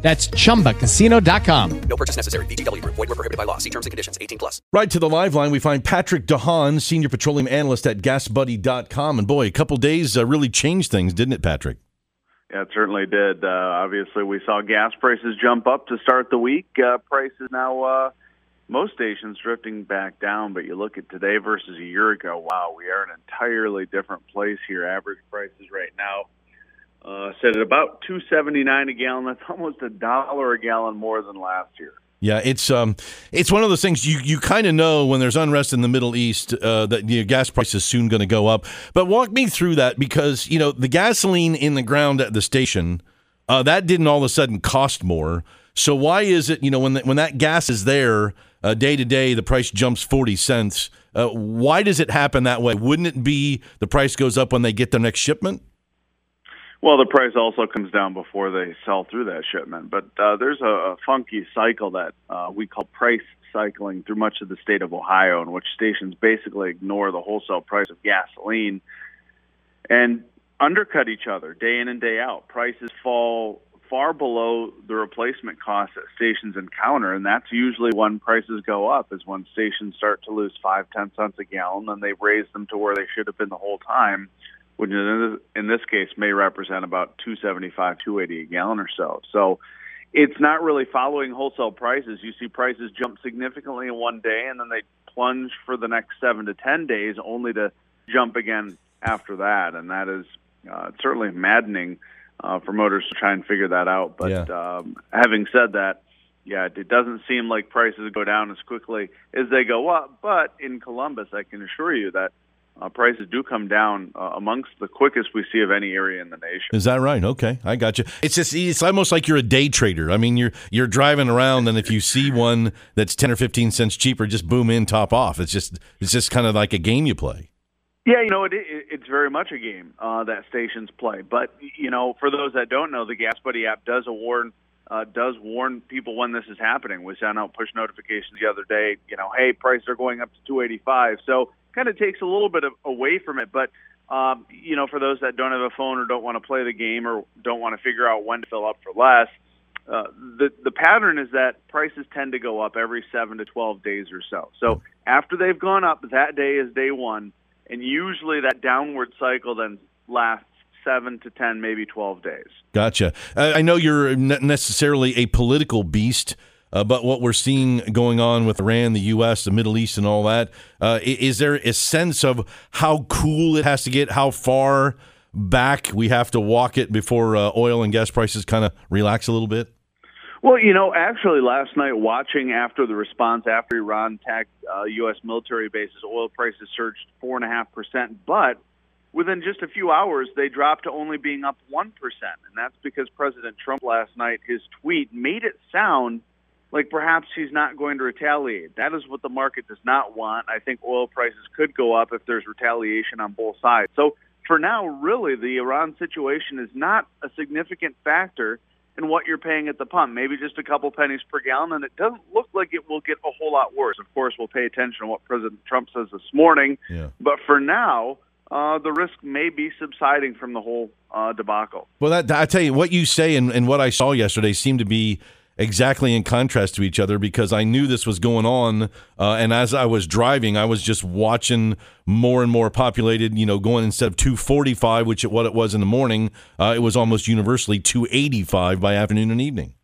That's chumbacasino.com. No purchase necessary. VGW Group. Void were prohibited by law. See terms and conditions. 18 plus. Right to the live line, we find Patrick DeHaan, senior petroleum analyst at GasBuddy.com. And boy, a couple days uh, really changed things, didn't it, Patrick? Yeah, it certainly did. Uh, obviously, we saw gas prices jump up to start the week. Uh, prices now, uh, most stations drifting back down. But you look at today versus a year ago. Wow, we are in an entirely different place here. Average prices right now uh, at about two seventy nine a gallon. That's almost a dollar a gallon more than last year. Yeah, it's um, it's one of those things you you kind of know when there's unrest in the Middle East uh, that you know, gas price is soon going to go up. But walk me through that because you know the gasoline in the ground at the station uh, that didn't all of a sudden cost more. So why is it you know when the, when that gas is there uh, day to day the price jumps forty cents? Uh, why does it happen that way? Wouldn't it be the price goes up when they get their next shipment? Well, the price also comes down before they sell through that shipment. But uh, there's a, funky cycle that uh, we call price cycling through much of the state of Ohio, in which stations basically ignore the wholesale price of gasoline and undercut each other day in and day out. Prices fall far below the replacement cost that stations encounter, and that's usually when prices go up. Is when stations start to lose five, ten cents a gallon, and they raise them to where they should have been the whole time which in this case may represent about 275, 280 a gallon or so. So it's not really following wholesale prices. You see prices jump significantly in one day, and then they plunge for the next seven to ten days, only to jump again after that. And that is uh, certainly maddening uh, for motors to try and figure that out. But Yeah. um, having said that, yeah, it doesn't seem like prices go down as quickly as they go up. But in Columbus, I can assure you that uh, prices do come down uh, amongst the quickest we see of any area in the nation. Is that right? Okay, I got you. It's just it's almost like you're a day trader. I mean, you're you're driving around, and if you see one that's ten or fifteen cents cheaper, just boom in, top off. It's just it's just kind of like a game you play. Yeah, you know, it, it, it's very much a game uh, that stations play. But you know, for those that don't know, the Gas Buddy app does a warn uh, does warn people when this is happening. We sent out push notifications the other day. You know, hey, prices are going up to 285. So kind of takes a little bit of, away from it. But um, you know, for those that don't have a phone or don't want to play the game or don't want to figure out when to fill up for less, uh, the the pattern is that prices tend to go up every seven to twelve days or so. So after they've gone up, that day is day one, and usually that downward cycle then lasts seven to ten, maybe twelve days. Gotcha. I know you're not necessarily a political beast, uh, but what we're seeing going on with Iran, the U.S., the Middle East, and all that, uh, is there a sense of how cool it has to get, how far back we have to walk it before uh, oil and gas prices kind of relax a little bit? Well, you know, actually, last night watching after the response after Iran attacked uh, U.S. military bases, oil prices surged four and a half percent, but within just a few hours, they dropped to only being up one percent, and that's because President Trump last night his tweet made it sound like perhaps he's not going to retaliate. That is what the market does not want. I think oil prices could go up if there's retaliation on both sides. So for now, really, the Iran situation is not a significant factor in what you're paying at the pump. Maybe just a couple pennies per gallon, and it doesn't look like it will get a whole lot worse. Of course, we'll pay attention to what President Trump says this morning. Yeah. But for now, uh, the risk may be subsiding from the whole uh, debacle. Well, that I tell you, what you say and, and what I saw yesterday seemed to be exactly in contrast to each other because I knew this was going on, uh, and as I was driving, I was just watching more and more populated. You know, going instead of 245, which it, what it was in the morning, uh, it was almost universally 285 by afternoon and evening.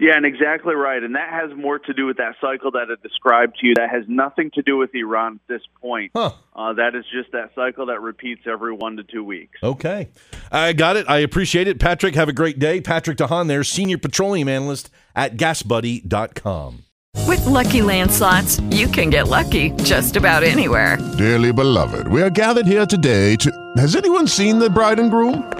Yeah, and exactly right. And that has more to do with that cycle that I described to you. That has nothing to do with Iran at this point. Huh. Uh, that is just that cycle that repeats every one to two weeks. Okay, I got it. I appreciate it, Patrick. Have a great day, Patrick DeHaan. There, senior petroleum analyst at GasBuddy.com. With Lucky Land slots, you can get lucky just about anywhere. Dearly beloved, we are gathered here today to. Has anyone seen the bride and groom?